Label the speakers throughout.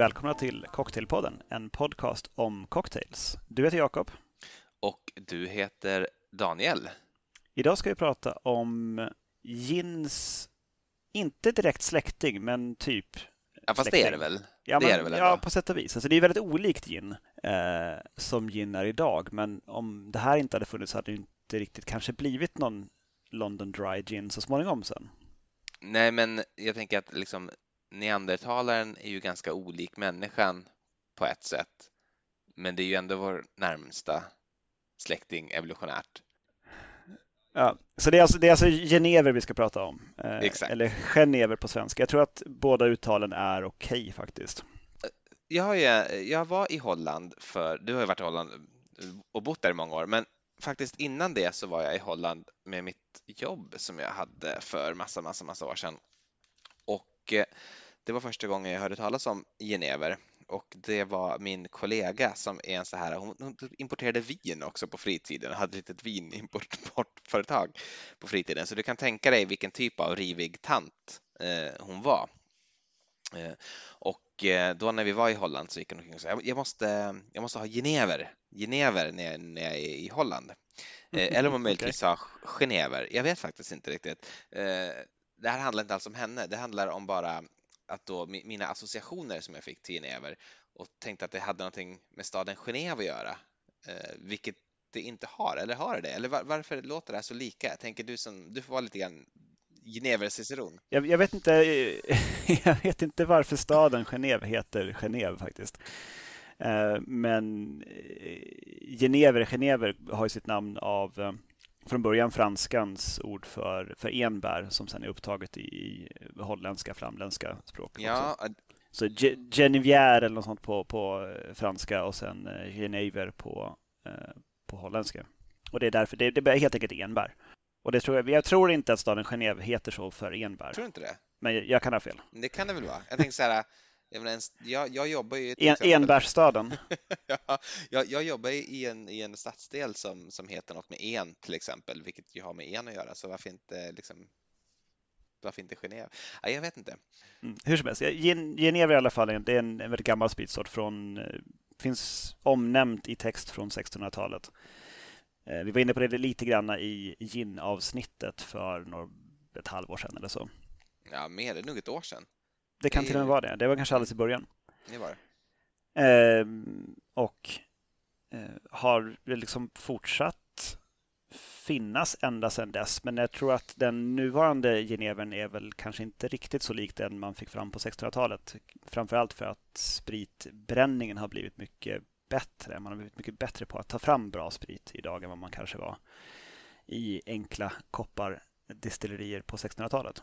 Speaker 1: välkomna till Cocktailpodden, en podcast om cocktails. Du heter Jakob.
Speaker 2: Och du heter Daniel.
Speaker 1: Idag ska vi prata om gins, inte direkt släkting, men typ
Speaker 2: Ja, fast
Speaker 1: släkting.
Speaker 2: det är det väl?
Speaker 1: Ja,
Speaker 2: det
Speaker 1: men,
Speaker 2: är det väl
Speaker 1: ja, på sätt och vis. Alltså, det är väldigt olikt gin eh, som gin är idag. Men om det här inte hade funnits hade det inte riktigt kanske blivit någon London Dry Gin så småningom sen.
Speaker 2: Nej, men jag tänker att liksom neandertalaren är ju ganska olik människan på ett sätt. Men det är ju ändå vår närmsta släkting evolutionärt.
Speaker 1: Ja, så det är alltså, det är alltså genever vi ska prata om. Eh. Eller genever på svenska. Jag tror att båda uttalen är okej faktiskt.
Speaker 2: Jag, har ju, jag var i Holland för, du har ju varit i Holland och bott där i många år, men faktiskt innan det så var jag i Holland med mitt jobb som jag hade för massa, massa, massa år sedan. Och eh, det var första gången jag hörde talas om genever och det var min kollega som är en så här, hon, hon importerade vin också på fritiden och hade ett litet vinimportföretag på fritiden. Så du kan tänka dig vilken typ av rivig tant eh, hon var. Eh, och eh, då när vi var i Holland så gick hon omkring och sa jag måste, jag måste ha genever, genever när jag, när jag är i Holland. Eller om hon möjligtvis sa genever, jag vet faktiskt inte riktigt. Det här handlar inte alls om henne, det handlar om bara att då mina associationer som jag fick till genever och tänkte att det hade någonting med staden Genève att göra, eh, vilket det inte har, eller har det? Eller var, varför låter det här så lika? Tänker du som, du får vara lite grann Genève-ciceron.
Speaker 1: Jag, jag, vet inte, jag vet inte varför staden Genève heter Genève faktiskt. Eh, Men eh, genever, genever har ju sitt namn av eh, från början franskans ord för, för enbär som sen är upptaget i, i holländska, flamländska språk. också.
Speaker 2: Ja,
Speaker 1: Så Ge- Genevière eller något sånt på, på eh, franska och sen eh, Genever på, eh, på holländska. Och det är därför, det, det är helt enkelt enbär. Och det tror jag, jag tror inte att staden Genève heter så för enbär.
Speaker 2: tror du inte det?
Speaker 1: Men jag, jag kan ha fel.
Speaker 2: Det kan det väl vara. Jag tänker så här, jag, menar, en- jag, jag jobbar ju
Speaker 1: En, enbärsstaden.
Speaker 2: Ja, jag, jag jobbar i en, i en stadsdel som, som heter något med en till exempel, vilket ju har med en att göra, så varför inte liksom varför inte Genève? Ja, jag vet inte.
Speaker 1: Mm. Hur som helst, Gen- Genever i alla fall, det är en, en väldigt gammal spritsort från, eh, finns omnämnt i text från 1600-talet. Eh, Vi var inne på det lite grann i gin-avsnittet för några, ett halvår sedan eller så.
Speaker 2: Ja, mer, är nog ett år sedan.
Speaker 1: Det kan
Speaker 2: Det
Speaker 1: till och med vara det. Det var kanske alldeles i början.
Speaker 2: Det var det.
Speaker 1: Ehm, och eh, har liksom fortsatt finnas ända sedan dess. Men jag tror att den nuvarande genevern är väl kanske inte riktigt så lik den man fick fram på 1600-talet. Framförallt för att spritbränningen har blivit mycket bättre. Man har blivit mycket bättre på att ta fram bra sprit idag än vad man kanske var i enkla koppardestillerier på 1600-talet.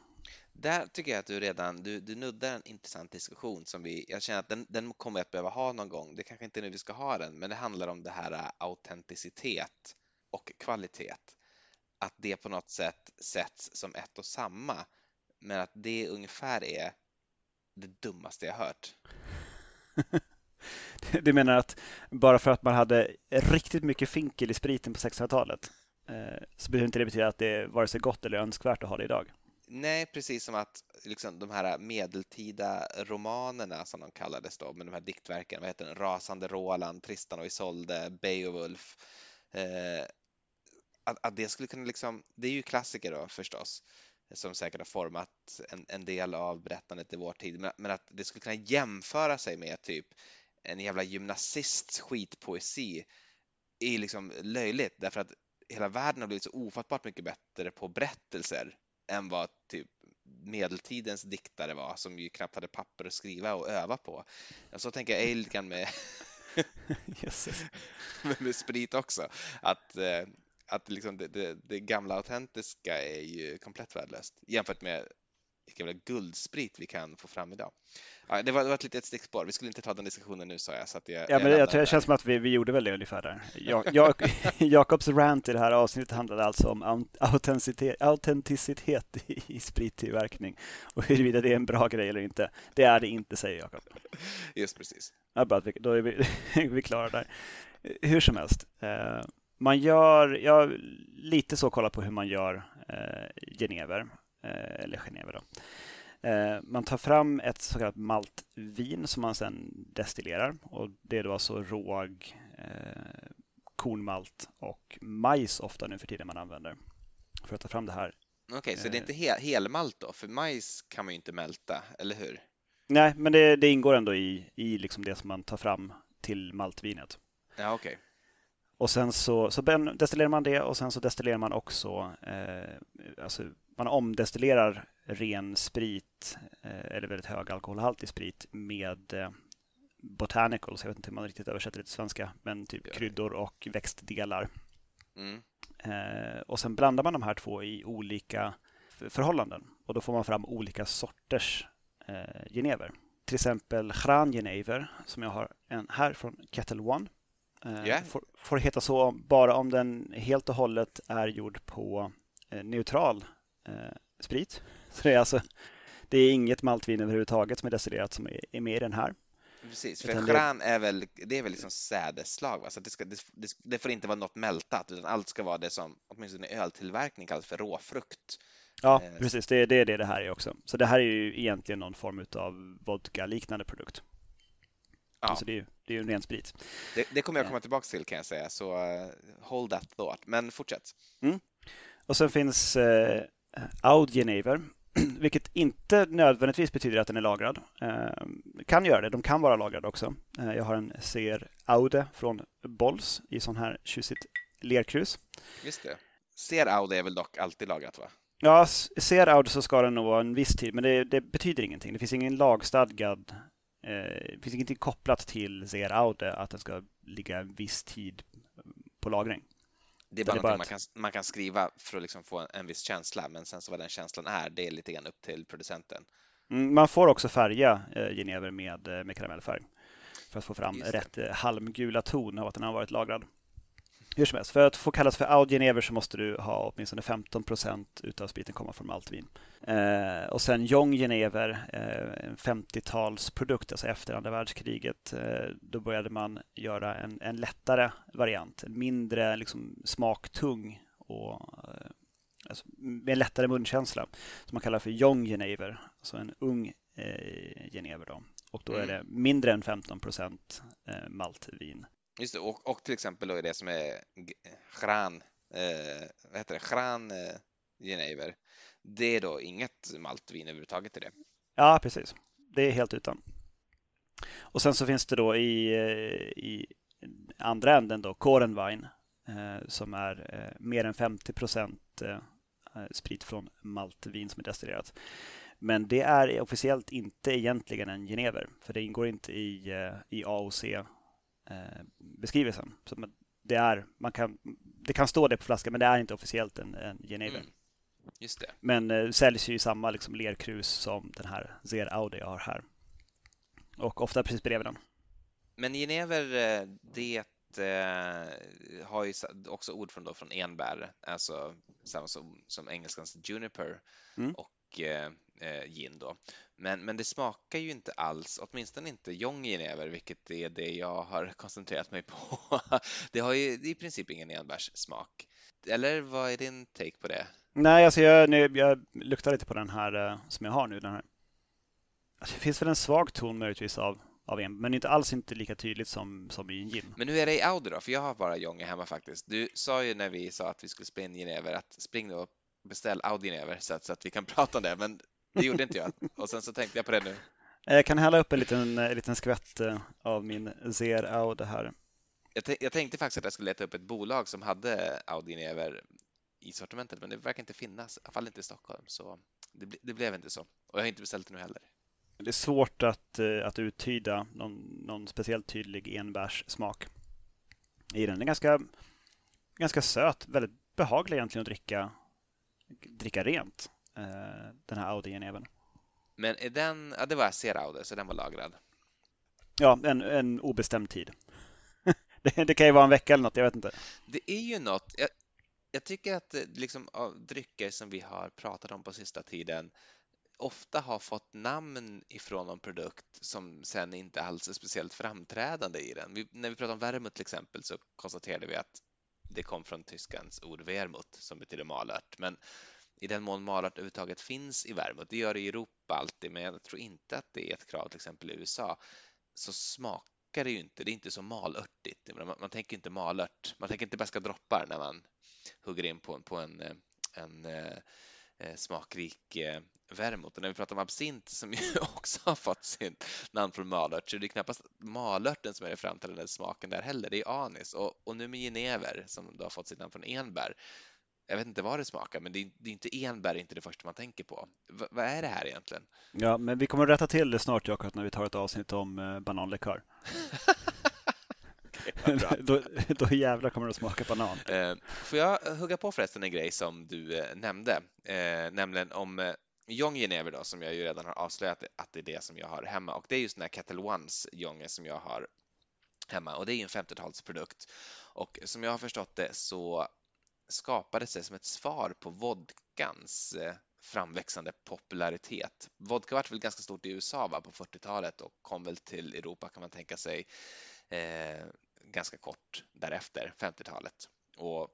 Speaker 2: Där tycker jag att du redan, du, du nuddar en intressant diskussion som vi, jag känner att den, den kommer jag att behöva ha någon gång. Det kanske inte är nu vi ska ha den, men det handlar om det här äh, autenticitet och kvalitet. Att det på något sätt sätts som ett och samma, men att det ungefär är det dummaste jag hört.
Speaker 1: Du menar att bara för att man hade riktigt mycket finkel i spriten på 1600-talet eh, så behöver inte det betyda att det är vare sig gott eller önskvärt att ha det idag.
Speaker 2: Nej, precis som att liksom, de här medeltida romanerna som de kallades då, med de här diktverken, vad heter den, Rasande Roland, Tristan och Isolde, Beowulf, eh, att, att det skulle kunna liksom, det är ju klassiker då förstås, som säkert har format en, en del av berättandet i vår tid, men, men att det skulle kunna jämföra sig med typ en jävla gymnasists skitpoesi är liksom löjligt därför att hela världen har blivit så ofattbart mycket bättre på berättelser än vad typ medeltidens diktare var som ju knappt hade papper att skriva och öva på. Och så tänker jag lite grann med, med, med sprit också. Att, eh, att liksom det, det, det gamla autentiska är ju komplett värdelöst jämfört med vilken jävla guldsprit vi kan få fram idag. Ja, det, var, det var ett litet stickspår. Vi skulle inte ta den diskussionen nu sa jag. Så att jag,
Speaker 1: Ja, men
Speaker 2: lämnar
Speaker 1: jag tror det känns som att vi, vi gjorde väl det ungefär där. Jag, jag, Jakobs rant i det här avsnittet handlade alltså om aut- autenticitet, autenticitet i, i sprittillverkning och huruvida det är en bra grej eller inte. Det är det inte, säger Jakob.
Speaker 2: Just precis.
Speaker 1: Ja, bra, då är vi, vi klara där. Hur som helst. Eh, man gör, jag lite så kollat på hur man gör eh, genever, eller genever då. Eh, man tar fram ett så kallat vin som man sedan destillerar och det är då alltså råg, eh, kornmalt och majs ofta nu för tiden man använder för att ta fram det här.
Speaker 2: Okej, okay, så det är inte hel, helmalt då? För majs kan man ju inte mälta, eller hur?
Speaker 1: Nej, men det, det ingår ändå i, i liksom det som man tar fram till maltvinet.
Speaker 2: Ja, okej. Okay.
Speaker 1: Och sen så, så destillerar man det och sen så destillerar man också, eh, alltså man omdestillerar ren sprit eh, eller väldigt hög alkoholhaltig sprit med eh, botanicals, jag vet inte hur man riktigt översätter det till svenska, men typ kryddor och växtdelar. Mm. Eh, och sen blandar man de här två i olika förhållanden och då får man fram olika sorters genever. Till exempel Chran Genever som jag har en här från Kettle One. Yeah. Får, får heta så bara om den helt och hållet är gjord på neutral sprit. Så det är alltså det är inget maltvin överhuvudtaget som är destillerat som är, med i den här.
Speaker 2: Precis, för Chran är väl, det är väl liksom sädesslag, va? så det, ska, det, det, får inte vara något mältat, utan allt ska vara det som åtminstone i öltillverkning kallas för råfrukt.
Speaker 1: Ja, eh, precis, det, det är det det här är också. Så det här är ju egentligen någon form av vodka-liknande produkt. Ja. Alltså det är ju det är en ren sprit.
Speaker 2: Det, det, kommer jag komma tillbaka till kan jag säga, så hold that thought. Men fortsätt. Mm.
Speaker 1: Och sen finns eh, Audgenever, vilket inte nödvändigtvis betyder att den är lagrad. Eh, kan göra det, de kan vara lagrade också. Eh, jag har en CR Aude från Bolls i sån här tjusigt lerkrus.
Speaker 2: Just det. CR Aude är väl dock alltid lagrat va?
Speaker 1: Ja, CR Aude så ska den nog vara en viss tid, men det, det betyder ingenting. Det finns ingen lagstadgad eh, det finns ingenting kopplat till CR Aude att den ska ligga en viss tid på lagring.
Speaker 2: Det är bara det är bara att... man, kan, man kan skriva för att liksom få en, en viss känsla, men sen så vad den känslan är, det är lite grann upp till producenten.
Speaker 1: Mm, man får också färga eh, genever med, eh, med karamellfärg för att få fram rätt eh, halmgula ton av att den har varit lagrad. Hur som helst, för att få kallas för Audgenever så måste du ha åtminstone 15 procent utav spriten komma från maltvin. Eh, och sen Jong Genever, eh, en 50-talsprodukt, alltså efter andra världskriget. Eh, då började man göra en, en lättare variant, en mindre liksom, smaktung och eh, alltså, med en lättare munkänsla som man kallar för Jong Genever, alltså en ung eh, Genever. Då. Och då är mm. det mindre än 15 procent eh, maltvin.
Speaker 2: Just det, och, och till exempel då är det som är Gran, eh, vad heter det, Gran eh, Genever. Det är då inget maltvin överhuvudtaget i det.
Speaker 1: Ja, precis. Det är helt utan. Och sen så finns det då i, eh, i andra änden då Korenwein eh, som är eh, mer än 50 procent eh, eh, sprit från maltvin som är destillerat. Men det är officiellt inte egentligen en genever för det ingår inte i, eh, i AOC Eh, beskrivelsen. Så det, är, man kan, det kan stå det på flaskan men det är inte officiellt en, en genever. Mm.
Speaker 2: Just det.
Speaker 1: Men eh, säljs ju i samma liksom, lerkrus som den här Zer Audi jag har här. Och ofta precis bredvid den.
Speaker 2: Men genever, eh, det eh, har ju också ord från, då, från enbär, alltså samma som, som engelskans juniper. Mm. Och eh, eh, gin då. Men, men det smakar ju inte alls, åtminstone inte Jonggenever, vilket är det jag har koncentrerat mig på. det har ju i princip ingen enbärssmak. Eller vad är din take på det?
Speaker 1: Nej, alltså jag, nu, jag luktar lite på den här uh, som jag har nu. Den här. Alltså, det finns väl en svag ton möjligtvis av, av en, men inte alls inte lika tydligt som, som i en gin.
Speaker 2: Men hur är det i Audi då? För jag har bara Jonge hemma faktiskt. Du sa ju när vi sa att vi skulle spela in Genever att spring då och beställ Audi Genever så att, så att vi kan prata om det. Men det gjorde inte jag. Och sen så tänkte jag på det nu.
Speaker 1: Jag kan hälla upp en liten, en liten skvätt eh, av min Zer Aude här.
Speaker 2: Jag, jag, tänkte faktiskt att jag skulle leta upp ett bolag som hade Audi Never i sortimentet, men det verkar inte finnas, i alla fall inte i Stockholm. Så det, det blev inte så. Och jag har inte beställt det nu heller.
Speaker 1: Det är svårt att, eh, att uttyda någon, någon speciellt tydlig enbärssmak i den. Den är ganska, ganska söt, väldigt behaglig egentligen att dricka, dricka rent. Eh, den här Audien även.
Speaker 2: Men är den, ja det var Ser-Audi, så den var lagrad?
Speaker 1: Ja, en, en obestämd tid. det, det, kan ju vara en vecka eller något, jag vet inte.
Speaker 2: Det är ju något, jag, jag tycker att eh, liksom, av drycker som vi har pratat om på sista tiden ofta har fått namn ifrån någon produkt som sen inte alls är speciellt framträdande i den. Vi, när vi pratar om Vermouth till exempel så konstaterade vi att det kom från tyskans ord Vermouth som betyder malört. Men i den mån malört överhuvudtaget finns i vermouth. Det gör det i Europa alltid, men jag tror inte att det är ett krav till exempel i USA. Så smakar det ju inte. Det är inte så malörtigt. Man, man tänker inte malört. Man tänker inte bäska droppar när man hugger in på, på en, eh, en, en smakrik eh, vermouth. Och när vi pratar om absint som ju också har fått sitt namn från malört så är det knappast malörten som är den framträdande smaken där heller. Det är anis och, och nu med genever som då har fått sitt namn från enbär. Jag vet inte vad det smakar, men det är, det är inte enbär, inte det första man tänker på. V vad är det här egentligen?
Speaker 1: Ja, men vi kommer att rätta till det snart, Jakob, när vi tar ett avsnitt om eh, bananlikör. då, då jävlar kommer det att smaka banan.
Speaker 2: Eh, får jag hugga på förresten en grej som du eh, nämnde, eh, nämligen om eh, Young Genever då, som jag ju redan har avslöjat att det är det som jag har hemma och det är just den här Kettle Ones Jonge som jag har hemma och det är ju en 50-talsprodukt och som jag har förstått det så skapades det som ett svar på vodkans eh, framväxande popularitet. Vodka var väl ganska stort i USA va, på 40-talet och kom väl till Europa kan man tänka sig eh, ganska kort därefter, 50-talet. Och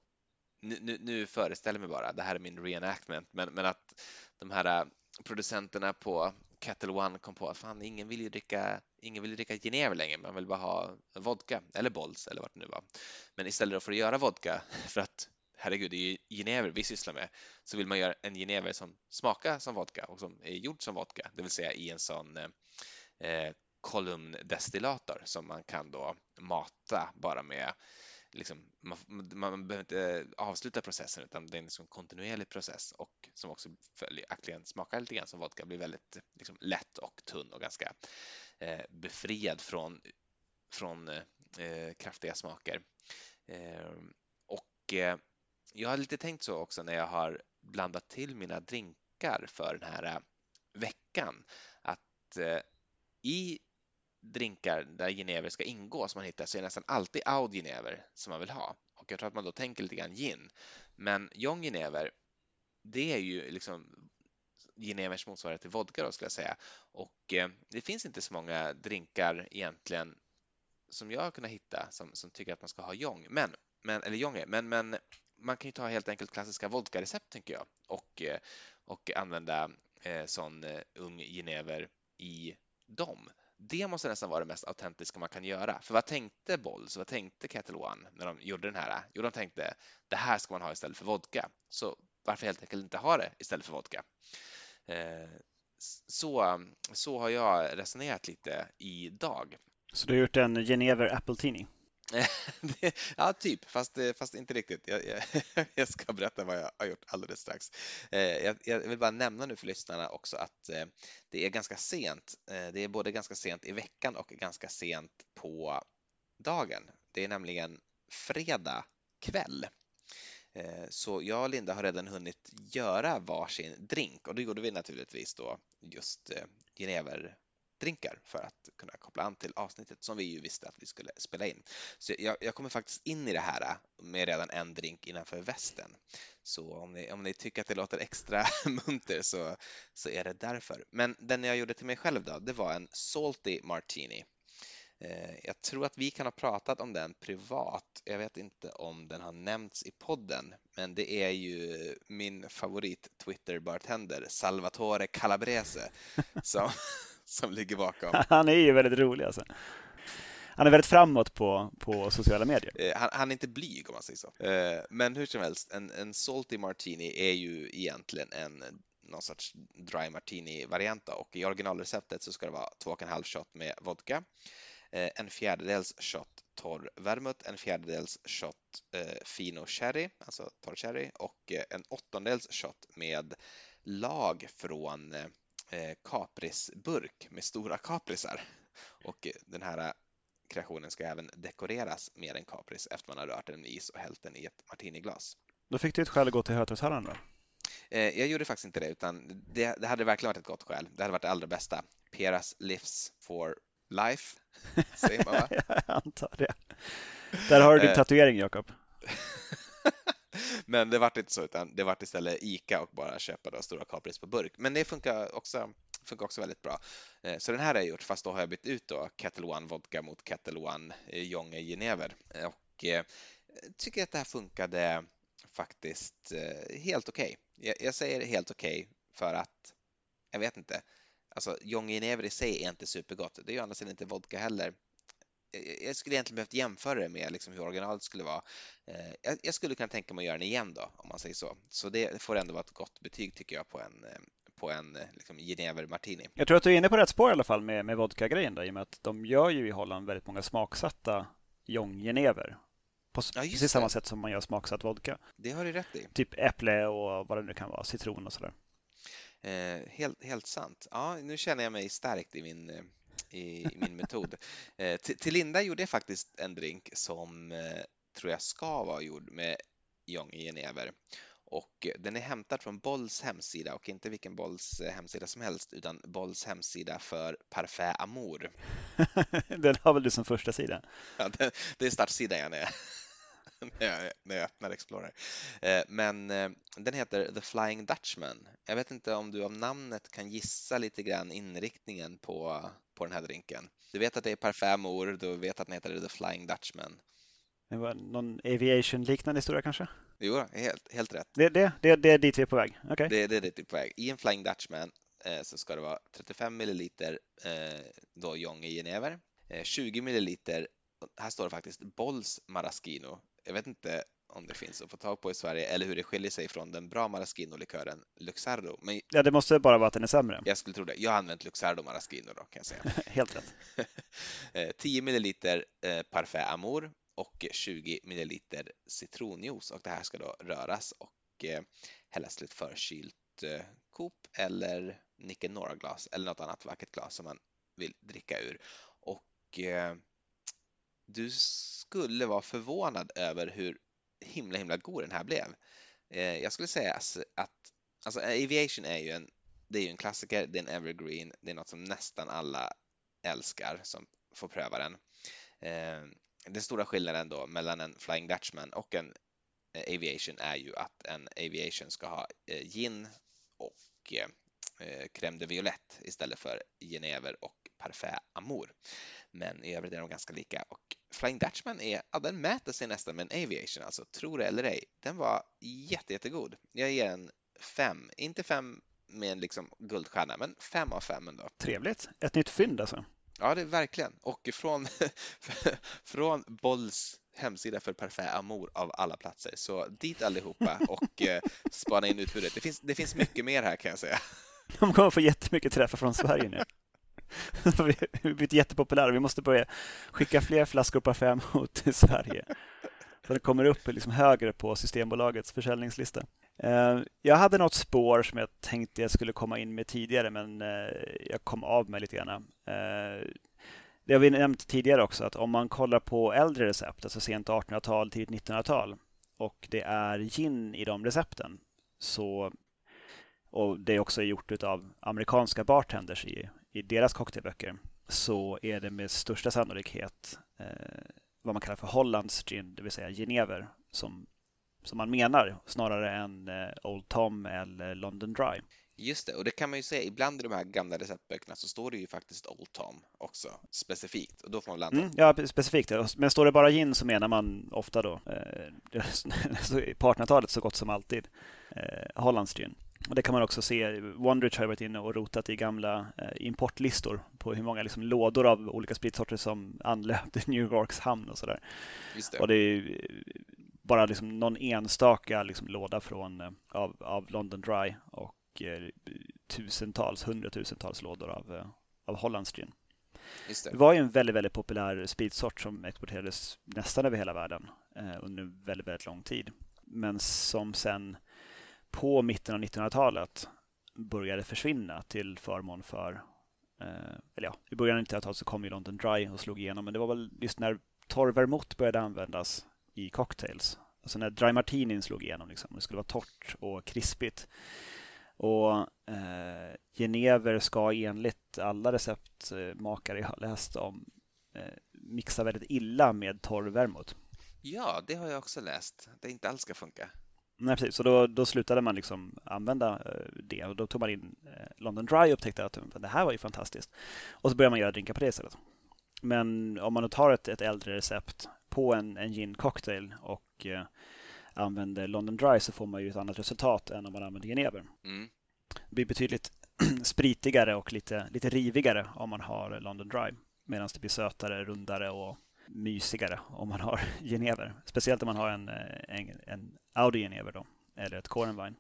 Speaker 2: nu, nu, nu föreställer mig bara, det här är min reenactment, men, men att de här eh, producenterna på Kettle One kom på att fan, ingen vill ju dricka, ingen vill dricka Genève längre, man vill bara ha vodka eller Bolls eller vad det nu var. Men istället för att göra vodka, för att herregud, det är ju genever vi sysslar med, så vill man göra en genever som smakar som vodka och som är gjord som vodka, det vill säga i en sån eh, kolumndestillator som man kan då mata bara med liksom, man, man, behöver inte avsluta processen utan det är en liksom kontinuerlig process och som också följaktligen smakar lite grann som vodka, blir väldigt liksom, lätt och tunn och ganska eh, befriad från, från eh, kraftiga smaker. Eh, och eh, jag har lite tänkt så också när jag har blandat till mina drinkar för den här eh, veckan att eh, i drinkar där genever ska ingå som man hittar så är det nästan alltid Audi genever som man vill ha. Och jag tror att man då tänker lite grann gin. Men John genever, det är ju liksom genevers motsvarighet till vodka då skulle jag säga. Och eh, det finns inte så många drinkar egentligen som jag har kunnat hitta som, som tycker att man ska ha jong, men, men, eller jonge, men, men man kan ju ta helt enkelt klassiska vodka-recept tänker jag och, eh, och använda eh, sån eh, ung genever i dem det måste nästan vara det mest autentiska man kan göra. För vad tänkte Bolls, vad tänkte Kettle One när de gjorde den här? Jo, de tänkte det här ska man ha istället för vodka. Så varför helt enkelt inte ha det istället för vodka? Eh, så, så har jag resonerat lite idag.
Speaker 1: Så du har gjort en Genever Appletini?
Speaker 2: ja, typ, fast, eh, fast inte riktigt. Jag, jag, jag, ska berätta vad jag har gjort alldeles strax. Eh, jag, jag, vill bara nämna nu för lyssnarna också att eh, det är ganska sent. Det är både ganska sent i veckan och ganska sent på dagen. Det är nämligen fredag kväll. Så jag och Linda har redan hunnit göra varsin drink och det gjorde vi naturligtvis då just genever drinkar för att kunna koppla an till avsnittet som vi ju visste att vi skulle spela in. Så jag, jag kommer faktiskt in i det här med redan en drink innanför västen. Så om ni, om ni tycker att det låter extra munter så, så är det därför. Men den jag gjorde till mig själv då, det var en Salty Martini. Eh, jag tror att vi kan ha pratat om den privat. Jag vet inte om den har nämnts i podden, men det är ju min favorit Twitter-bartender Salvatore Calabrese som, som ligger bakom.
Speaker 1: Han är ju väldigt rolig alltså. Han är väldigt framåt på, på sociala medier.
Speaker 2: Eh, han, han, är inte blyg om man säger så. Eh, men hur som helst, en, en Salty Martini är ju egentligen en någon sorts dry martini-variant och i originalreceptet så ska det vara 2,5 shot med vodka, eh, en fjärdedels shot torr vermouth, en fjärdedels shot fino sherry, alltså torr sherry och en åttondels shot med lag från kaprisburk med stora kaprisar. Och den här kreationen ska även dekoreras med en kapris efter man har rört den med is och hällt den i ett martiniglas.
Speaker 1: Då fick du ett skäl att gå till Hötorgshallen då?
Speaker 2: Eh, jag gjorde faktiskt inte det, utan det, det, hade verkligen varit ett gott skäl. Det hade varit det allra bästa. Peras Livs for Life, säger man va?
Speaker 1: jag antar det. Där har du din eh. tatuering, Jakob.
Speaker 2: Men det vart inte så, utan det vart istället ICA och bara köpa då stora kapris på burk. Men det funkar också, funkar också väldigt bra. Eh, så den här har jag gjort, fast då har jag bytt ut då Kettle One vodka mot Kettle One eh, Jonge Genever. Och eh, tycker att det här funkade faktiskt eh, helt okej. Okay. Jag, jag säger helt okej okay för att, jag vet inte, alltså Genever i sig är inte supergott. Det är ju andra sidan inte vodka heller. Jag skulle egentligen behövt jämföra det med liksom hur originalet skulle vara. Eh, jag skulle kunna tänka mig att göra den igen då, om man säger så. Så det får ändå vara ett gott betyg tycker jag på en, eh, på en liksom, Genever Martini.
Speaker 1: Jag tror att du är inne på rätt spår i alla fall med, med vodka-grejen i och med att de gör ju i Holland väldigt många smaksatta Ljunggenever. På ja, precis det. samma sätt som man gör smaksatt vodka.
Speaker 2: Det har du rätt i.
Speaker 1: Typ äpple och vad det nu kan vara, citron och sådär.
Speaker 2: Eh, helt, helt sant. Ja, nu känner jag mig stärkt i min, eh, i, i min metod. Eh, till Linda gjorde jag faktiskt en drink som eh, tror jag ska vara gjord med Ljunggenever och den är hämtad från Bolls hemsida och inte vilken Bolls eh, hemsida som helst utan Bolls hemsida för Parfait Amour.
Speaker 1: den har väl du som första sida?
Speaker 2: Ja, det, det är startsidan jag när, när, jag, när jag öppnar Explorer. Eh, men eh, den heter The Flying Dutchman. Jag vet inte om du av namnet kan gissa lite grann inriktningen på, på den här drinken. Du vet att det är Parfait Amour, du vet att den heter The Flying Dutchman.
Speaker 1: Det var någon aviation-liknande historia kanske?
Speaker 2: Jo, helt, helt rätt.
Speaker 1: Det, det, det, det är dit vi är på väg?
Speaker 2: Okay. Det, det är dit vi är på väg. I en Flying Dutchman eh, så ska det vara 35 milliliter eh, då Jonge Genever, eh, 20 milliliter, här står det faktiskt Bolls Maraschino. Jag vet inte om det finns att få tag på i Sverige eller hur det skiljer sig från den bra Maraschino-likören Luxardo.
Speaker 1: Men ja, det måste bara vara att den är sämre.
Speaker 2: Jag skulle tro det. Jag har använt Luxardo Maraschino då kan jag säga.
Speaker 1: Helt rätt.
Speaker 2: 10 eh, milliliter eh, Parfait Amour och 20 milliliter citronjuice och det här ska då röras och eh, hällas till ett förkylt Coop eller Nicke glas eller något annat vackert glas som man vill dricka ur. Och du skulle vara förvånad över hur himla himla god den här blev. Eh, jag skulle säga att alltså eh, Aviation är ju en, det är ju en klassiker, det är en evergreen, det är något som nästan alla älskar som får pröva den eh, den stora skillnaden då mellan en Flying Dutchman och en eh, Aviation är ju att en Aviation ska ha eh, gin och eh, crème de violette istället för genever och parfait amour. Men i övrigt är de ganska lika och Flying Dutchman är, ja, den mäter sig nästan med en Aviation, alltså tro det eller ej. Den var jätte, jättegod. Jag ger en fem, inte fem med en liksom guldstjärna, men fem av fem ändå.
Speaker 1: Trevligt. Ett nytt fynd alltså.
Speaker 2: Ja, det är verkligen. Och från, från Bolls hemsida för Parfait Amour av alla platser. Så dit allihopa och eh, spana in utbudet. Det finns, det finns mycket mer här kan jag säga.
Speaker 1: De kommer få jättemycket träffar från Sverige nu. Vi har blivit jättepopulära. Vi måste börja skicka fler flaskor parfym till Sverige. Så det kommer upp liksom högre på Systembolagets försäljningslista. Eh, jag hade något spår som jag tänkte jag skulle komma in med tidigare men eh, jag kom av mig lite grann. Eh, det har vi nämnt tidigare också att om man kollar på äldre recept, alltså sent 1800-tal, tidigt 1900-tal och det är gin i de recepten så och det är också gjort av amerikanska bartenders i, i deras cocktailböcker så är det med största sannolikhet eh, vad man kallar för Hollands gin, det vill säga genever som som man menar snarare än eh, Old Tom eller London Dry.
Speaker 2: Just det, och det kan man ju säga, ibland i de här gamla receptböckerna så står det ju faktiskt Old Tom också specifikt och då får man landa. Mm,
Speaker 1: ja, specifikt. Men står det bara gin så menar man ofta då, eh, på 1800-talet så gott som alltid, eh, Hollands gin. Och det kan man också se, Wondrich har varit inne och rotat i gamla eh, importlistor på hur många liksom, lådor av olika spritsorter som anlöpte New Yorks hamn och sådär. Och det är bara liksom någon enstaka liksom låda från, eh, av, av London Dry och eh, tusentals, hundratusentals lådor av, eh, av Hollands gin. Det. det. var ju en väldigt, väldigt populär spritsort som exporterades nästan över hela världen eh, under väldigt, väldigt lång tid. Men som sen på mitten av 1900-talet började försvinna till förmån för, eh, eller ja, i början av 1900-talet så kom ju London Dry och slog igenom, men det var väl just när torr vermouth började användas i cocktails. Alltså när dry martinin slog igenom, liksom. det skulle vara torrt och krispigt. Och eh, genever ska enligt alla receptmakare jag har läst om eh, mixa väldigt illa med torr vermouth.
Speaker 2: Ja, det har jag också läst. Det inte alls ska funka.
Speaker 1: Nej, precis. Så då, då slutade man liksom använda eh, det och då tog man in eh, London Dry och upptäckte att det här var ju fantastiskt. Och så började man göra drinkar på det istället. Men om man tar ett, ett äldre recept på en, en gin cocktail och eh, använder London Dry så får man ju ett annat resultat än om man använder genever.
Speaker 2: Mm.
Speaker 1: Det blir betydligt spritigare och lite, lite rivigare om man har London Dry. Medan det blir sötare, rundare och mysigare om man har genever. Speciellt om man har en, en, en Audi genever då, eller ett Corenvine.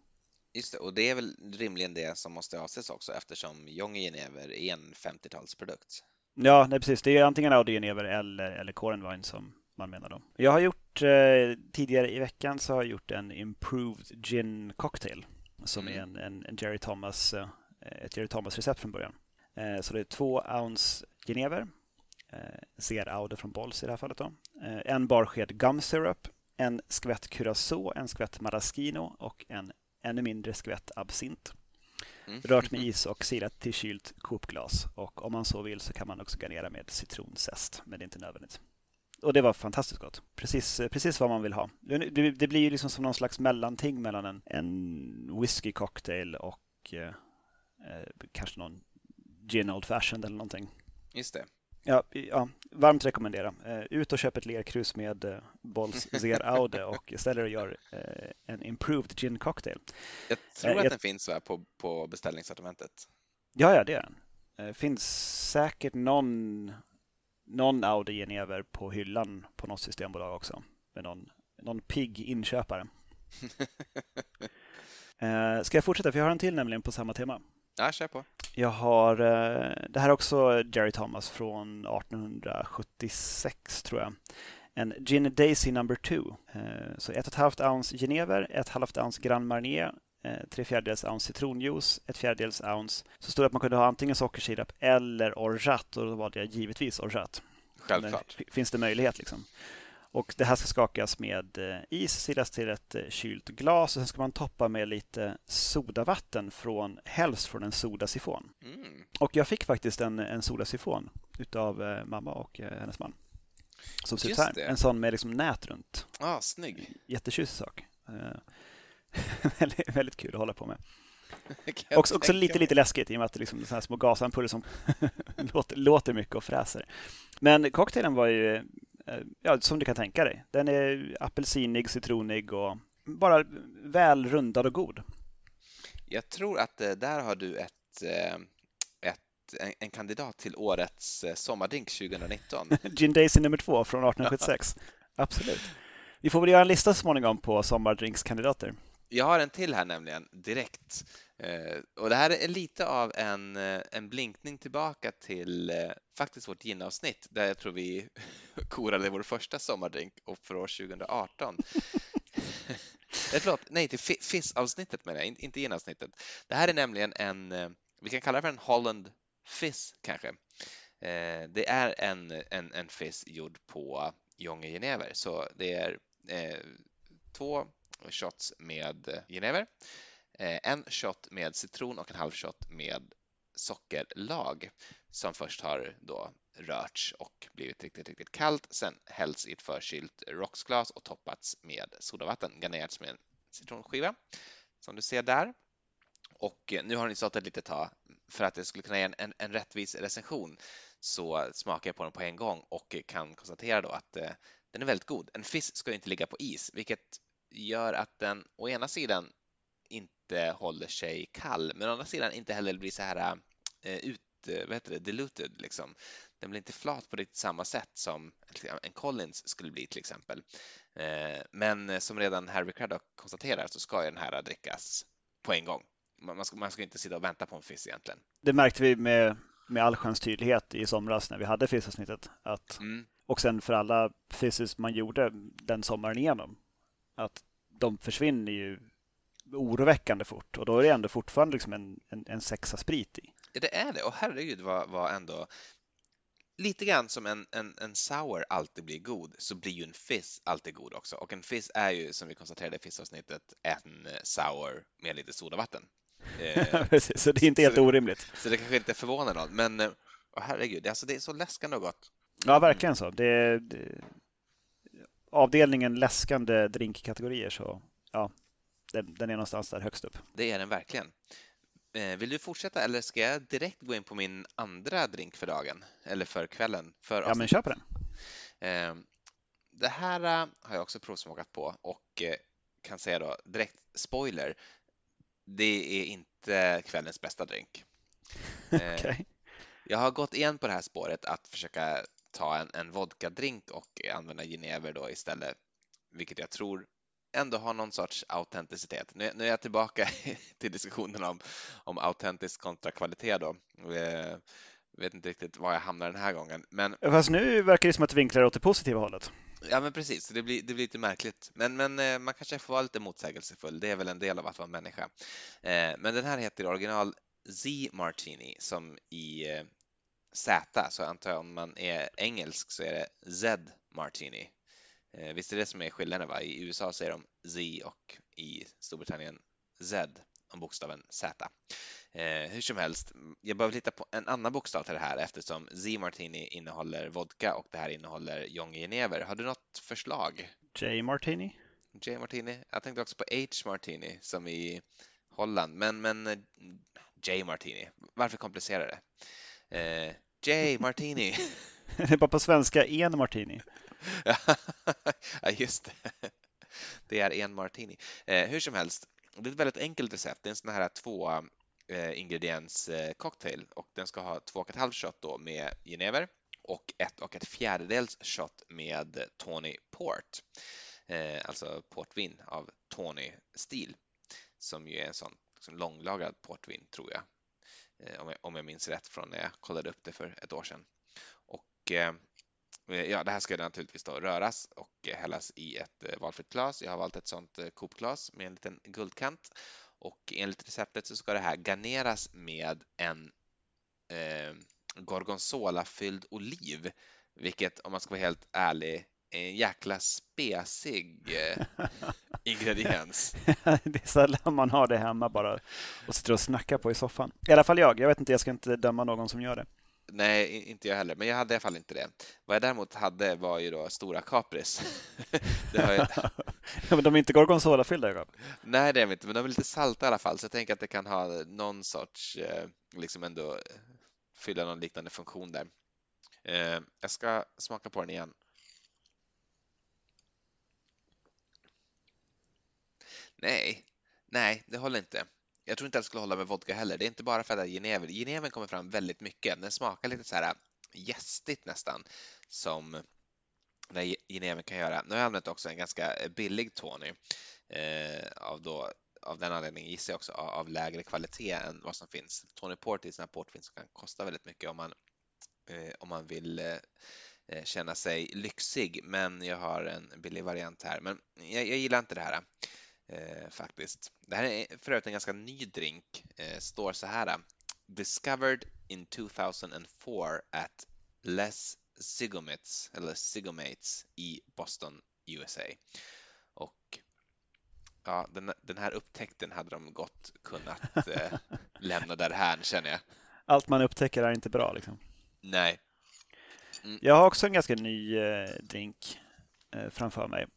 Speaker 2: Just det, och det är väl rimligen det som måste avses också eftersom Jonge genever är en 50-talsprodukt.
Speaker 1: Ja, nej, precis. Det är antingen Audi genever eller, eller Corenvine som man menar då. Jag har gjort eh, tidigare i veckan så har jag gjort en Improved Gin Cocktail som mm. är en, en, en, Jerry Thomas, eh, ett Jerry Thomas recept från början. Eh, så det är två ounce genever, ser eh, Aude från Bolls i det här fallet då. Eh, en barsked gum syrup, en skvätt curacao, en skvätt maraschino och en ännu mindre skvätt absint. Mm. Rört med is och silat till kylt kopglas. Och om man så vill så kan man också garnera med citronzest, men det är inte nödvändigt. Och det var fantastiskt gott. Precis, precis vad man vill ha. Det, det blir ju liksom som någon slags mellanting mellan en, en whisky cocktail och eh, eh, kanske någon gin old fashioned eller någonting.
Speaker 2: Just det.
Speaker 1: Ja, ja, varmt rekommendera. Uh, ut och köp ett lerkrus med uh, Bolls Zer Aude och ställ er och gör uh, en improved gin cocktail.
Speaker 2: Jag tror att jag... den finns på, på beställningssortimentet.
Speaker 1: Ja, ja, det är den. Det finns säkert någon, någon Audi Genever på hyllan på något systembolag också. Med någon, någon pigg inköpare. Ska jag fortsätta? För jag har en till nämligen på samma tema.
Speaker 2: Ja, kör på.
Speaker 1: Jag har, eh, det här är också Jerry Thomas från 1876 tror jag. En Gin Daisy number two. Eh, så ett och ett halvt ounce genever, ett halvt ounce Grand Marnier, eh, tre fjärdedels ounce citronjuice, ett fjärdedels ounce. Så stod det att man kunde ha antingen sockersirap eller orgeat och då var det givetvis orgeat.
Speaker 2: Självklart.
Speaker 1: Finns det möjlighet liksom. Och det här ska skakas med eh, is, silas till ett eh, kylt glas och sen ska man toppa med lite sodavatten från, helst från en sodasifon. Mm. Och jag fick faktiskt en, en sodasifon utav eh, mamma och hennes man. Som ser ut här. En sån med liksom nät runt.
Speaker 2: Ah, snygg.
Speaker 1: Jättetjusig sak. väldigt, väldigt kul att hålla på med. också, också lite, lite läskigt i och med att det är liksom här små gasampuller som låter, låter mycket och fräser. Men cocktailen var ju ja, som du kan tänka dig. Den är apelsinig, citronig och bara väl rundad och god.
Speaker 2: Jag tror att eh, där har du ett, eh, ett, en kandidat till årets sommardrink 2019.
Speaker 1: Gin Daisy nummer två från 1876. Absolut. Vi får väl göra en lista så småningom på sommardrinkskandidater.
Speaker 2: Jag har en till här nämligen direkt. Eh, och det här är lite av en, eh, en blinkning tillbaka till eh, faktiskt vårt ginavsnitt där jag tror vi korade vår första sommardrink och för år 2018. Eh, förlåt, nej, till Fizz-avsnittet menar jag, inte ginavsnittet. Det här är nämligen en, eh, vi kan kalla det för en Holland Fizz kanske. Det är en, en, en Fizz gjord på Jonge Genever, så det är eh, två shots med genever, eh, en shot med citron och en halv shot med sockerlag som först har då rörts och blivit riktigt, riktigt kallt. Sen hälls i ett förkylt rocksglas och toppats med sodavatten, garnerats med en citronskiva som du ser där. Och eh, nu har ni stått ett litet tag för att det skulle kunna ge en, en, en rättvis recension så smakar jag på den på en gång och kan konstatera då att eh, den är väldigt god. En fisk ska inte ligga på is, vilket gör att den å ena sidan inte håller sig kall, men å andra sidan inte heller blir så här eh, ut, eh, vad heter det, diluted liksom. Den blir inte flat på riktigt samma sätt som en Collins skulle bli till exempel. Eh, men som redan Harry Craddock konstaterar så ska den här drickas på en gång. Man ska, man ska inte sitta och vänta på en fizz egentligen.
Speaker 1: Det märkte vi med, med allsköns tydlighet i somras när vi hade fizzavsnittet. Att, mm. Och sen för alla fizzes man gjorde den sommaren igenom att de försvinner ju oroväckande fort och då är det ändå fortfarande liksom en, en, en sexa sprit i.
Speaker 2: Ja, det är det och herregud vad, vad ändå lite grann som en, en, en sour alltid blir god så blir ju en fizz alltid god också och en fizz är ju som vi konstaterade i fizzavsnittet en sour med lite sodavatten.
Speaker 1: Eh, Precis, så det är inte helt
Speaker 2: så,
Speaker 1: orimligt.
Speaker 2: Så det kanske inte förvånar någon men oh, herregud, alltså det är så läskande och gott.
Speaker 1: Ja, verkligen så. Det, det, avdelningen läskande drinkkategorier så ja, den, den, är någonstans där högst upp.
Speaker 2: Det är den verkligen. Eh, vill du fortsätta eller ska jag direkt gå in på min andra drink för dagen eller för kvällen? För
Speaker 1: ja, men kör på den.
Speaker 2: Eh, det här eh, har jag också provsmakat på och kan säga då direkt spoiler. Det är inte kvällens bästa drink.
Speaker 1: Okay.
Speaker 2: Jag har gått igen på det här spåret att försöka ta en, en vodka-drink och använda genever då istället, vilket jag tror ändå har någon sorts autenticitet. Nu, nu är jag tillbaka till diskussionen om, om autentisk kontra kvalitet då. Jag vet inte riktigt var jag hamnar den här gången. Men...
Speaker 1: Fast nu verkar det som att du vinklar åt det positiva hållet.
Speaker 2: Ja, men precis. Det blir, det blir lite märkligt. Men, men eh, man kanske får vara lite motsägelsefull. Det är väl en del av att vara människa. Eh, men den här heter original Z Martini som i eh, Z, så antar jag om man är engelsk så är det Z Martini. Eh, visst är det som är skillnaden? Va? I USA säger de Z och i Storbritannien Z om bokstaven Z. Eh, hur som helst, jag behöver hitta på en annan bokstav till det här eftersom Z Martini innehåller vodka och det här innehåller Jonge Genever. Har du något förslag?
Speaker 1: J Martini?
Speaker 2: J Martini. Jag tänkte också på H Martini som i Holland, men, men eh, J Martini. Varför komplicera det? Eh, J Martini.
Speaker 1: det är bara på svenska en martini.
Speaker 2: ja, just det. Det är en martini. Eh, hur som helst, det är ett väldigt enkelt recept. Det är en sån här två eh, ingrediens eh, cocktail och den ska ha två och ett halvt shot då med genever och ett och ett fjärdedels shot med Tony Port, eh, alltså portvin av Tony-stil som ju är en sån liksom långlagrad portvin tror jag. Eh, om jag, om jag minns rätt från när jag kollade upp det för ett år sedan. Och eh, eh, ja, det här ska naturligtvis då röras och hällas i ett valfritt glas. Jag har valt ett sånt Coop-glas med en liten guldkant och enligt receptet så ska det här garneras med en eh, gorgonzola-fylld oliv, vilket om man ska vara helt ärlig en jäkla spesig eh, ingrediens.
Speaker 1: det är sällan man har det hemma bara och sitter och snackar på i soffan. I alla fall jag. Jag vet inte, jag ska inte döma någon som gör det.
Speaker 2: Nej, inte jag heller, men jag hade i alla fall inte det. Vad jag däremot hade var ju då stora kapris.
Speaker 1: jag... ja, men de är inte gorgonzola-fyllda?
Speaker 2: Nej, det är de inte, men de är lite salta i alla fall, så jag tänker att det kan ha någon sorts, eh, liksom ändå fylla någon liknande funktion där. Eh, jag ska smaka på den igen. Nej, nej, det håller inte. Jag tror inte att det skulle hålla med vodka heller. Det är inte bara för att det är genever. Geneven kommer fram väldigt mycket. Den smakar lite så här äh, gästigt nästan, som den geneven kan göra. Nu har jag använt också en ganska äh, billig Tony eh, av, då, av den anledningen gissar jag också av, lägre kvalitet än vad som finns. Tony Port är en portvin som kan kosta väldigt mycket om man, eh, om man vill eh, eh, känna sig lyxig, men jag har en billig variant här. Men jag, jag gillar inte det här eh, faktiskt. Det här är för övrigt en ganska ny drink. Eh, står så här. Discovered in 2004 at Les Sigomets, eller Sigomates i Boston, USA. Och ja, den, den här upptäckten hade de gott kunnat eh, lämna därhän känner jag.
Speaker 1: Allt man upptäcker är inte bra liksom.
Speaker 2: Nej.
Speaker 1: Mm. Jag har också en ganska ny eh, drink eh, framför mig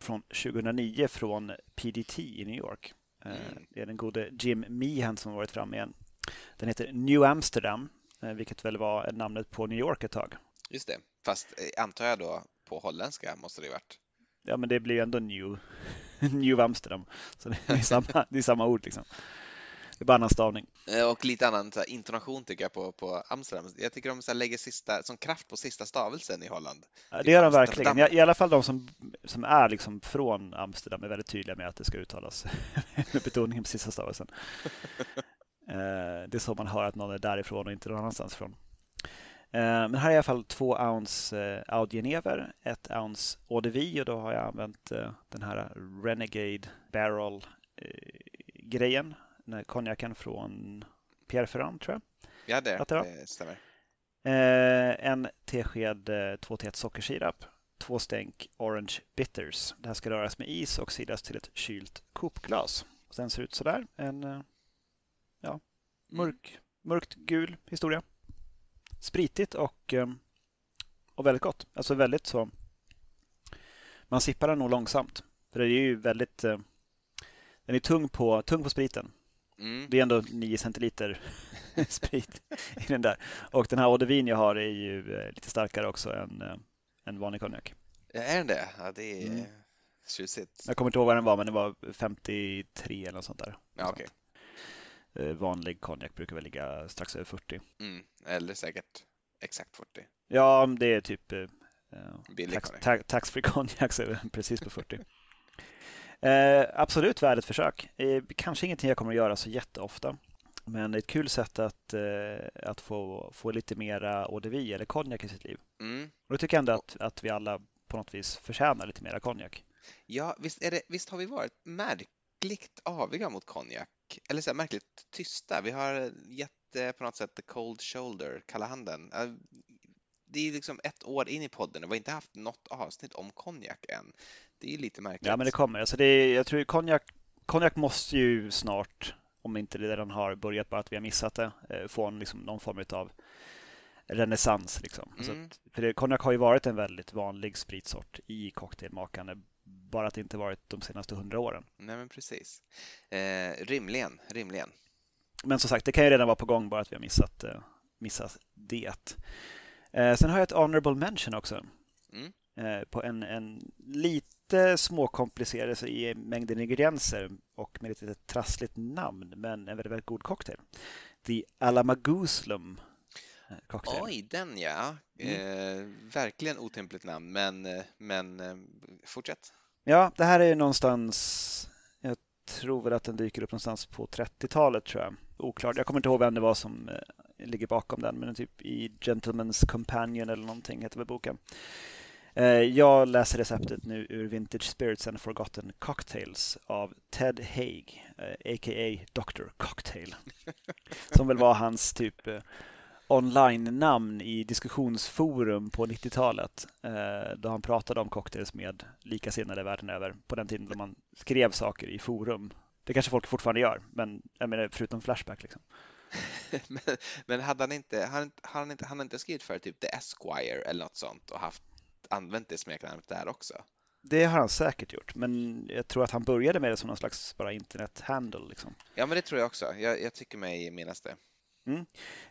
Speaker 1: från 2009 från PDT i New York. Eh, mm. Det är den gode Jim Meehan som varit fram igen. Den heter New Amsterdam, eh, vilket väl var namnet på New York ett tag.
Speaker 2: Just det, fast eh, antar jag då på holländska måste det varit.
Speaker 1: Ja, men det blir ju ändå New, New Amsterdam, så det är samma, det är samma ord liksom. Det är bara annan stavning.
Speaker 2: Eh, och lite annan här, intonation tycker jag på, på Amsterdam. Jag tycker de så här, lägger sista, som kraft på sista stavelsen i Holland.
Speaker 1: Ja, det gör de verkligen. I, I alla fall de som, som är liksom från Amsterdam är väldigt tydliga med att det ska uttalas med betoning på sista stavelsen. Eh, det är så man hör att någon är därifrån och inte någon annanstans ifrån. Eh, men här är i alla fall två ounce Audienever, ett ounce Eau de Vie och då har jag använt den här Renegade Barrel grejen konjaken från Pierre Ferrand tror jag.
Speaker 2: Ja, det, det stämmer.
Speaker 1: Eh, en tesked 2 till 1 sockersirap, två stänk Orange Bitters. Det här ska röras med is och sidas till ett kylt kopglas. Den ser ut sådär. En eh, ja, mm. mörk, mörkt gul historia. Spritigt och, eh, och väldigt gott. Alltså väldigt så. Man sippar den nog långsamt. För det är ju väldigt den är tung på, tung på spriten Mm. Det är ändå 9 centiliter sprit i den där. Och den här eau de vin jag har är ju eh, lite starkare också än, än eh, vanlig konjak.
Speaker 2: Ja, är den det? Ja, det är... Mm. Tjusigt.
Speaker 1: Jag kommer inte ihåg vad den var, men det var 53 eller något sånt där.
Speaker 2: Ja, okej.
Speaker 1: Eh, Vanlig konjak brukar väl ligga strax över 40.
Speaker 2: Mm. Eller säkert exakt 40.
Speaker 1: Ja, det är typ eh,
Speaker 2: Billig
Speaker 1: tax,
Speaker 2: konjak.
Speaker 1: ta, taxfree konjak så är det precis på 40. Eh, absolut värd ett försök. Eh, kanske ingenting jag kommer att göra så jätteofta. Men det är ett kul sätt att, eh, att få, få lite mera eau de vie eller konjak i sitt liv.
Speaker 2: Mm.
Speaker 1: Och då tycker jag ändå att, att vi alla på något vis förtjänar lite mera konjak.
Speaker 2: Ja, visst, det, visst har vi varit märkligt aviga mot konjak? Eller så här, märkligt tysta. Vi har gett det på något sätt the cold shoulder, kalla handen. Det är liksom ett år in i podden och vi har inte haft något avsnitt om konjak än. Det är lite märkligt.
Speaker 1: Ja, men det kommer. Alltså det är, jag tror konjak, konjak måste ju snart, om inte det redan har börjat, bara att vi har missat det, eh, få en, liksom, någon form av renässans. Liksom. Alltså
Speaker 2: Mm.
Speaker 1: att, för konjak har ju varit en väldigt vanlig spritsort i cocktailmakande, bara att det inte varit de senaste hundra åren.
Speaker 2: Nej, men precis. Eh, rimligen, rimligen.
Speaker 1: Men som sagt, det kan ju redan vara på gång, bara att vi har missat, eh, missat det. Eh, sen har jag ett honorable mention också.
Speaker 2: Mm.
Speaker 1: Eh, på en, en lite småkomplicerad i mängden ingredienser och med ett lite trassligt namn, men en väldigt, väldigt god cocktail. The Alamagouslum eh, cocktail.
Speaker 2: Oj, den ja. Eh, verkligen otympligt namn, men, eh, men fortsätt.
Speaker 1: Ja, det här är ju någonstans, jag tror väl att den dyker upp någonstans på 30-talet tror jag. Oklart, jag kommer inte ihåg vem det var som ligger bakom den, men typ i Gentleman's Companion eller någonting heter väl boken. Eh, Jag läser receptet nu ur Vintage Spirits and Forgotten Cocktails av Ted Haig, eh, a.k.a. Dr. Cocktail. Som väl var hans typ eh, online-namn i diskussionsforum på 90-talet. eh, Då han pratade om cocktails med likasinnade världen över på den tiden då man skrev saker i forum. Det kanske folk fortfarande gör, men jag menar förutom Flashback. Liksom.
Speaker 2: men, men hade han inte, han, han inte, han inte skrivit för typ The Esquire eller något sånt och haft, använt det smeknamnet där också?
Speaker 1: Det har han säkert gjort, men jag tror att han började med det som någon slags bara internet-handle. Liksom.
Speaker 2: Ja, men det tror jag också. Jag, jag tycker mig minnas det.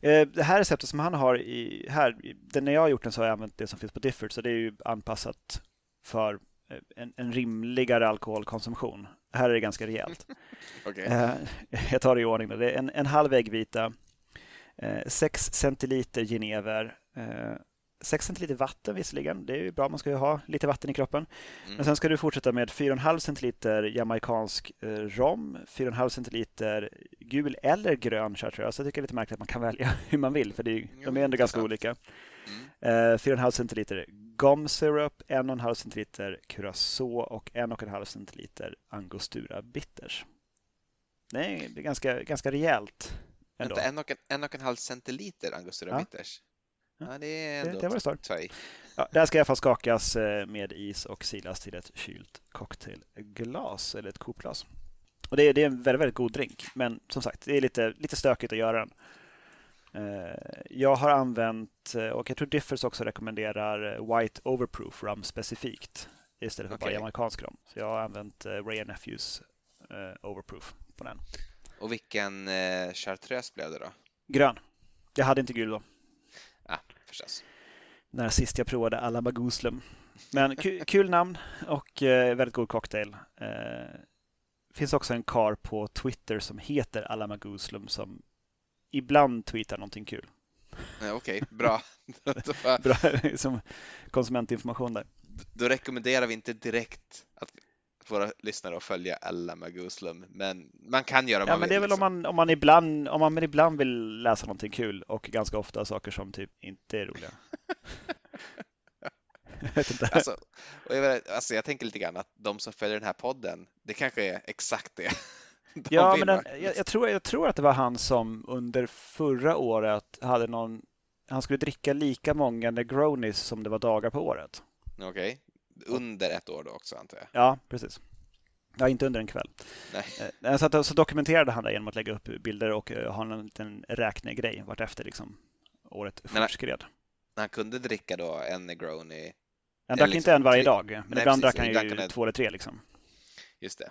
Speaker 1: Eh, Det här receptet som han har i, här, den när jag har gjort den så har jag använt det som finns på Difford, så det är ju anpassat för eh, en, en rimligare alkoholkonsumtion. Här är det ganska rejält.
Speaker 2: Okej.
Speaker 1: Eh, Jag tar det i ordning. då. Det är en, en halv äggvita, 6 centiliter genever, 6 centiliter vatten visserligen. Det är ju bra, man ska ju ha lite vatten i kroppen.
Speaker 2: Mm.
Speaker 1: Men sen ska du fortsätta med 4,5 centiliter jamaicansk eh, rom, 4,5 centiliter gul eller grön chartreuse. Jag tycker det är lite märkligt att man kan välja hur man vill, för är,
Speaker 2: Jo,
Speaker 1: de är ändå ganska
Speaker 2: intressant.
Speaker 1: olika.
Speaker 2: Mm.
Speaker 1: Eh, 4,5 centiliter gum syrup, 1,5 centiliter curacao och 1,5 centiliter angostura bitters. Nej, det är ganska, ganska rejält ändå.
Speaker 2: Vänta, en och en, en och en halv centiliter angostura
Speaker 1: Ja.
Speaker 2: bitters.
Speaker 1: Ja,
Speaker 2: det är
Speaker 1: det-
Speaker 2: ändå
Speaker 1: det var det står. Ja, det här ska i alla fall skakas eh, med is och silas till ett kylt cocktailglas eller ett kopglas. Och det är, det är en väldigt, väldigt god drink, men som sagt, det är lite, lite stökigt att göra den. Eh, Jag har använt, eh, och jag tror Differs också rekommenderar eh, White Overproof rum specifikt istället för bara
Speaker 2: Okej.
Speaker 1: jamaicansk rum. Så jag har använt Ray Nephews Overproof på den.
Speaker 2: Och vilken chartreuse blev det då?
Speaker 1: Grön. Jag hade inte gul då.
Speaker 2: Ja, förstås.
Speaker 1: när sist jag provade Alamagouslum. Men ku- kul namn och väldigt god cocktail. Eh, finns också en kar på Twitter som heter Alamagouslum som ibland tweetar någonting kul.
Speaker 2: Okej, bra. då,
Speaker 1: Bra som konsumentinformation där.
Speaker 2: då rekommenderar vi inte direkt att våra lyssnare att följa Alla Maguslum, men man kan göra om
Speaker 1: Ja,
Speaker 2: man
Speaker 1: men
Speaker 2: vill.
Speaker 1: det är väl om
Speaker 2: liksom.
Speaker 1: man, om man ibland, om man ibland vill läsa någonting kul och ganska ofta saker som typ inte är roliga. jag vet inte.
Speaker 2: Alltså, och jag, alltså, jag tänker lite grann att de som följer den här podden, det kanske är exakt det de
Speaker 1: Ja, men den, jag, jag, tror, jag tror att det var han som under förra året hade någon han skulle dricka lika många Negronis som det var dagar på året.
Speaker 2: Okej, under ett år då också antar jag.
Speaker 1: Ja, precis. Ja, inte under en kväll.
Speaker 2: Nej.
Speaker 1: Eh, Så, att, så dokumenterade han det genom att lägga upp bilder och eh, ha en liten räknegrej vartefter liksom året fortskred.
Speaker 2: Han kunde dricka då en Negroni,
Speaker 1: Han drack
Speaker 2: liksom
Speaker 1: inte en varje
Speaker 2: tre-
Speaker 1: dag, men
Speaker 2: Nej,
Speaker 1: ibland
Speaker 2: precis,
Speaker 1: drack han ju två eller tre liksom.
Speaker 2: just det.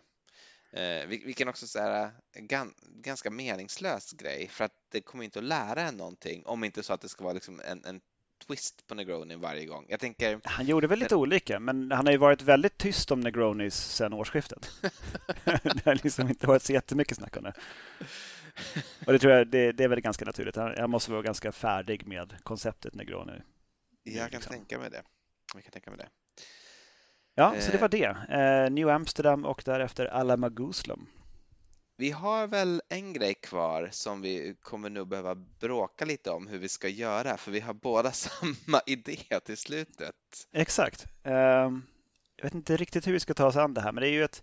Speaker 2: Eh, vil- vilken också så här, gan, ganska meningslös grej för att det kommer inte att lära en någonting om inte så att det ska vara liksom en, en twist på Negroni varje gång. Jag tänker...
Speaker 1: Han gjorde väl lite olika, men han har ju varit väldigt tyst om Negronis sedan årsskiftet. det har liksom inte varit så jättemycket snack om det. Och det tror jag det, det är väl ganska naturligt. Han, han måste vara ganska färdig med konceptet Negroni.
Speaker 2: Jag kan liksom. tänka mig det. Jag kan tänka mig det.
Speaker 1: Ja, eh. så det var det. Eh, New Amsterdam och därefter Alamaguslam.
Speaker 2: Vi har väl en grej kvar som vi kommer nog behöva bråka lite om hur vi ska göra, för vi har båda samma idé till slutet.
Speaker 1: Exakt. Ehm, jag vet inte riktigt hur vi ska ta oss an det här, men det är ju ett,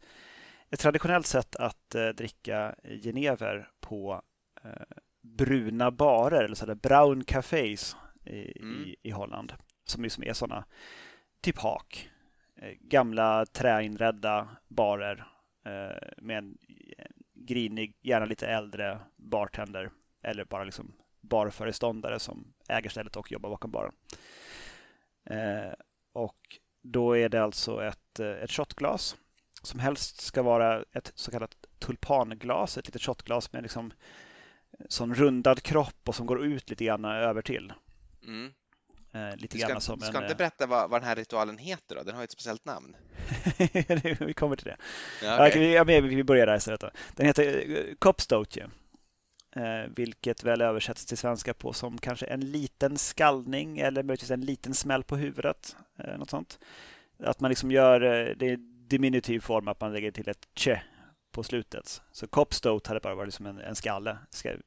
Speaker 1: ett traditionellt sätt att eh, dricka genever på eh, bruna barer, eller sådär brown cafés i, mm. i, i Holland, som liksom är sådana, typ hak, eh, Eh, gamla träinredda barer eh, med en grinig, gärna lite äldre bartender eller bara liksom barföreståndare som äger stället och jobbar bakom baren. Eh, och då är det alltså ett, eh, ett shotglas som helst ska vara ett så kallat tulpanglas, ett litet shotglas med liksom sån rundad kropp och som går ut lite grann över till. Mm.
Speaker 2: Eh, lite du ska, som ska en, inte berätta vad, vad den här ritualen heter då? Den har ju ett speciellt namn.
Speaker 1: vi kommer till det. Ja, okay. ja, vi, vi börjar där istället. Då. Den heter uh, Copstoche, eh, vilket väl översätts till svenska på som kanske en liten skallning eller möjligtvis en liten smäll på huvudet. Eh, något sånt. Att man liksom gör, eh, det är diminutiv form, att man lägger till ett che på slutet. Så Copstoat hade bara varit liksom en, en skalle,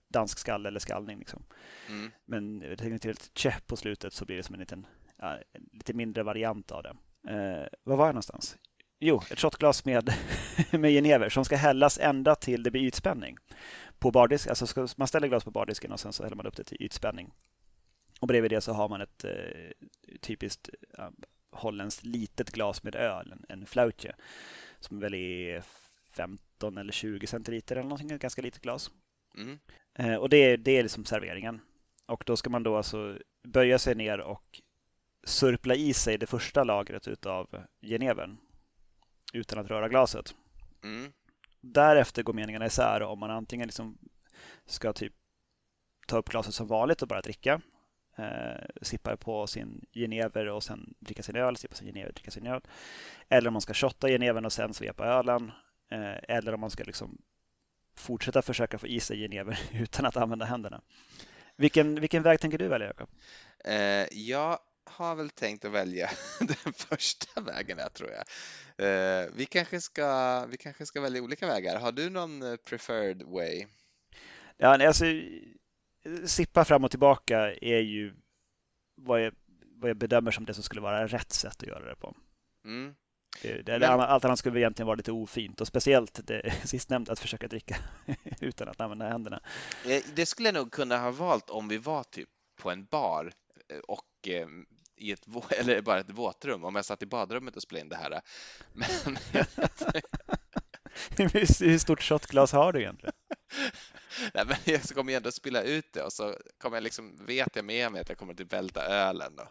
Speaker 1: dansk skalle eller skallning. Liksom. Mm. Men lägger till ett che på slutet så blir det som en liten, ja, en lite mindre variant av det. Eh, var var jag någonstans? Jo, ett shotglas med, med genever som ska hällas ända till det blir ytspänning. På bardisk, alltså ska, man ställer glas på bardisken och sen så häller man upp det till ytspänning. Och bredvid det så har man ett eh, typiskt eh, holländskt litet glas med öl, en, en flautje, som väl är 15 eller 20 centiliter eller någonting, ett ganska litet glas. Mm. Eh, och det, det är liksom serveringen. Och då ska man då alltså böja sig ner och surpla i sig det första lagret utav genevern utan att röra glaset. Mm. Därefter går meningarna isär om man antingen liksom ska typ ta upp glaset som vanligt och bara dricka. Eh, sippa på sin genever och sen dricka sin öl, sippa sin genever och dricka sin öl. Eller om man ska shotta genevern och sen svepa ölen. Eh, eller om man ska liksom fortsätta försöka få i sig genever utan att använda händerna. Vilken, vilken väg tänker du välja, Jakob?
Speaker 2: Eh, jag har väl tänkt att välja den första vägen här, tror jag. Eh, vi, kanske ska, vi kanske ska välja olika vägar. Har du någon preferred way?
Speaker 1: Ja, alltså, sippa fram och tillbaka är ju vad jag, vad jag bedömer som det som skulle vara rätt sätt att göra det på. Mm. Det, det, Men... Allt annat skulle egentligen vara lite ofint och speciellt det sistnämnda att försöka dricka utan att använda händerna.
Speaker 2: Det skulle jag nog kunna ha valt om vi var typ på en bar eh, och eh, i ett, eller bara ett våtrum, om jag satt i badrummet och spelade in det här. Men...
Speaker 1: Hur stort shotglas har du egentligen?
Speaker 2: Nej, men jag kommer ju ändå spilla ut det och så kommer jag liksom, vet jag med mig att jag kommer att välta ölen. Då.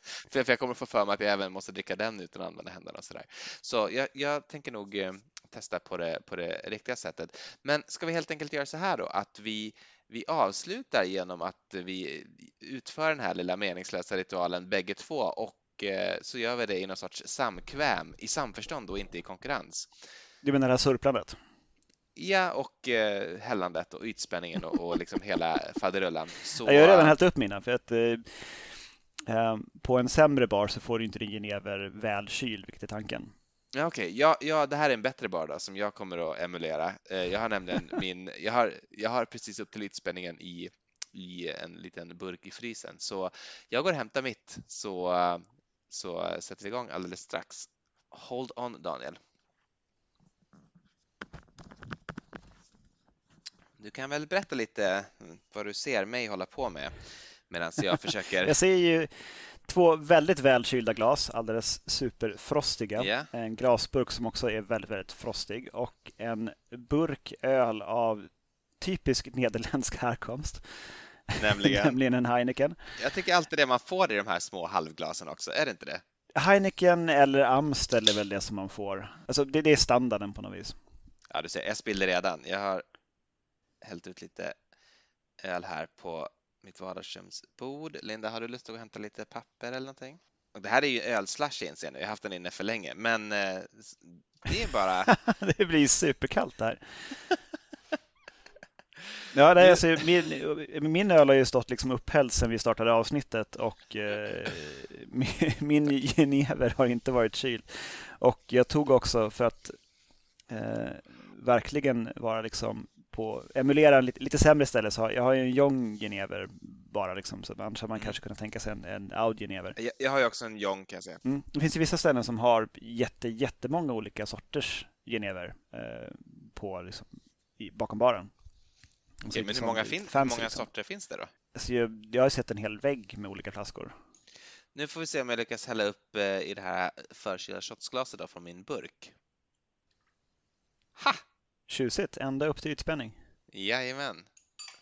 Speaker 2: för jag kommer få för mig att jag även måste dricka den utan att använda händerna och sådär. Så jag, jag tänker nog eh, testa på det, på det riktiga sättet. Men ska vi helt enkelt göra så här då att vi, vi avslutar genom att vi utför den här lilla meningslösa ritualen bägge två och eh, så gör vi det i någon sorts samkväm, i samförstånd och inte i konkurrens.
Speaker 1: Du menar det här surplandet?
Speaker 2: Ja, och eh, hällandet och ytspänningen och, och liksom hela faderullan.
Speaker 1: Så... Jag har redan hällt upp mina för att eh, på en sämre bar så får du inte din genever välkyld, vilket är tanken.
Speaker 2: Ja, Okej, okay. ja, ja, det här är en bättre bar då, som jag kommer att emulera. Eh, jag har nämligen min, jag har, jag har precis upp till ytspänningen i, i en liten burk i frysen, så jag går och hämtar mitt så, så sätter vi igång alldeles strax. Hold on Daniel. Du kan väl berätta lite vad du ser mig hålla på med medan jag försöker.
Speaker 1: jag ser ju två väldigt välkylda glas, alldeles superfrostiga. Yeah. En glasburk som också är väldigt, väldigt frostig och en burk öl av typisk nederländsk härkomst.
Speaker 2: Nämligen?
Speaker 1: Nämligen en Heineken.
Speaker 2: Jag tycker alltid det man får i de här små halvglasen också, är det inte det?
Speaker 1: Heineken eller Amstel är väl det som man får. Alltså det, det är standarden på något vis.
Speaker 2: Ja, du ser, jag spiller redan. Jag har hällt ut lite öl här på mitt vardagsrumsbord. Linda, har du lust att gå och hämta lite papper eller någonting? Och det här är ju ölslush inser jag nu. Jag har haft den inne för länge, men eh, det är bara...
Speaker 1: det blir superkallt här. Ja, nej, alltså, min, min öl har ju stått liksom upphälld sedan vi startade avsnittet och eh, min, min genever har inte varit kyld. Och jag tog också för att eh, verkligen vara liksom på, emulera en lite, lite sämre ställe så har jag har ju en Jong genever bara liksom, så annars hade man mm. kanske kunnat tänka sig en, en Aud genever.
Speaker 2: Jag, jag, har ju också en Jong kan jag säga.
Speaker 1: Mm. Det finns ju vissa ställen som har jätte, jättemånga olika sorters genever eh, på, liksom, i, bakom baren.
Speaker 2: Okay, men hur många, fin fancy, många liksom. sorter finns det då?
Speaker 1: Alltså jag, jag har sett en hel vägg med olika flaskor.
Speaker 2: Nu får vi se om jag lyckas hälla upp eh, i det här förkylda shotsglaset från min burk. Ha!
Speaker 1: Tjusigt, ända upp till ytspänning.
Speaker 2: Jajamän.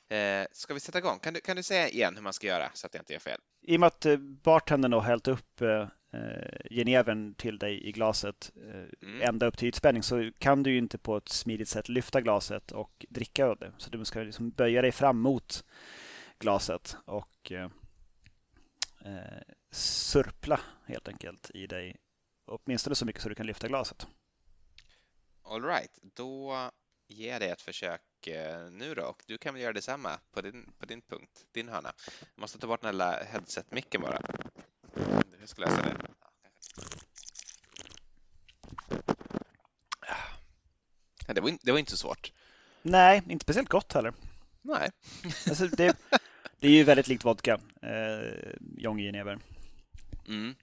Speaker 2: Eh, ska vi sätta igång? Kan du, kan du säga igen hur man ska göra så att jag inte gör fel?
Speaker 1: I och med att eh, bartendern har hällt upp eh, eh, genevern till dig i glaset eh, mm. ända upp till ytspänning så kan du ju inte på ett smidigt sätt lyfta glaset och dricka av det. Så du ska liksom böja dig fram mot glaset och eh, eh, surpla helt enkelt i dig åtminstone så mycket så du kan lyfta glaset.
Speaker 2: All right, då ger jag dig ett försök eh, nu då och du kan väl göra detsamma på din, på din punkt, din hörna. Jag måste ta bort den här headset-micken bara. Jag ska läsa det. Ja, det, var det var inte så svårt.
Speaker 1: Nej, inte speciellt gott heller.
Speaker 2: Nej.
Speaker 1: Alltså, det, det är ju väldigt likt vodka, eh, Genever. Mm.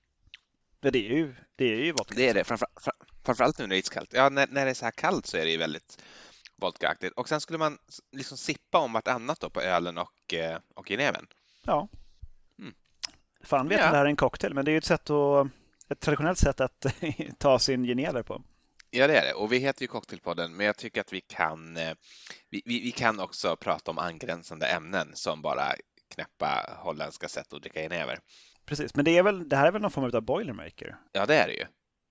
Speaker 1: Det är ju, det är ju vodka.
Speaker 2: Det är det, framför, framförallt nu när det är iskallt. Ja, när, när det är så här kallt så är det ju väldigt vodkaaktigt. Och sen skulle man liksom sippa om vartannat då på ölen och, eh, och genevern.
Speaker 1: Ja. Mm. Fan vet ja. det här är en cocktail, men det är ju ett, sätt att, ett traditionellt sätt att ta sin genever på.
Speaker 2: Ja, det är det. Och vi heter ju Cocktailpodden, men jag tycker att vi kan, eh, vi, vi, vi kan också prata om angränsande ämnen som bara knäppa holländska sätt att dricka genever.
Speaker 1: Precis, men det, är väl, det här är väl någon form av boilermaker?
Speaker 2: Ja, det är det ju.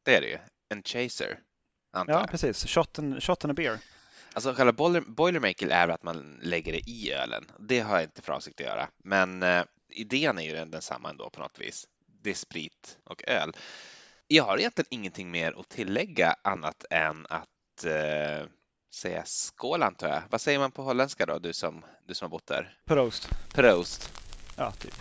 Speaker 2: Det är det ju. En chaser,
Speaker 1: antar Ja, precis. Shot and, shot and a beer.
Speaker 2: Alltså själva boiler, boilermaker är att man lägger det i ölen. Det har jag inte för avsikt att göra, men eh, idén är ju den, densamma ändå på något vis. Det är sprit och öl. Jag har egentligen ingenting mer att tillägga annat än att eh, säga skål antar jag. Vad säger man på holländska då, du som, du som har bott där?
Speaker 1: Proost.
Speaker 2: Proost.
Speaker 1: Ja, typ.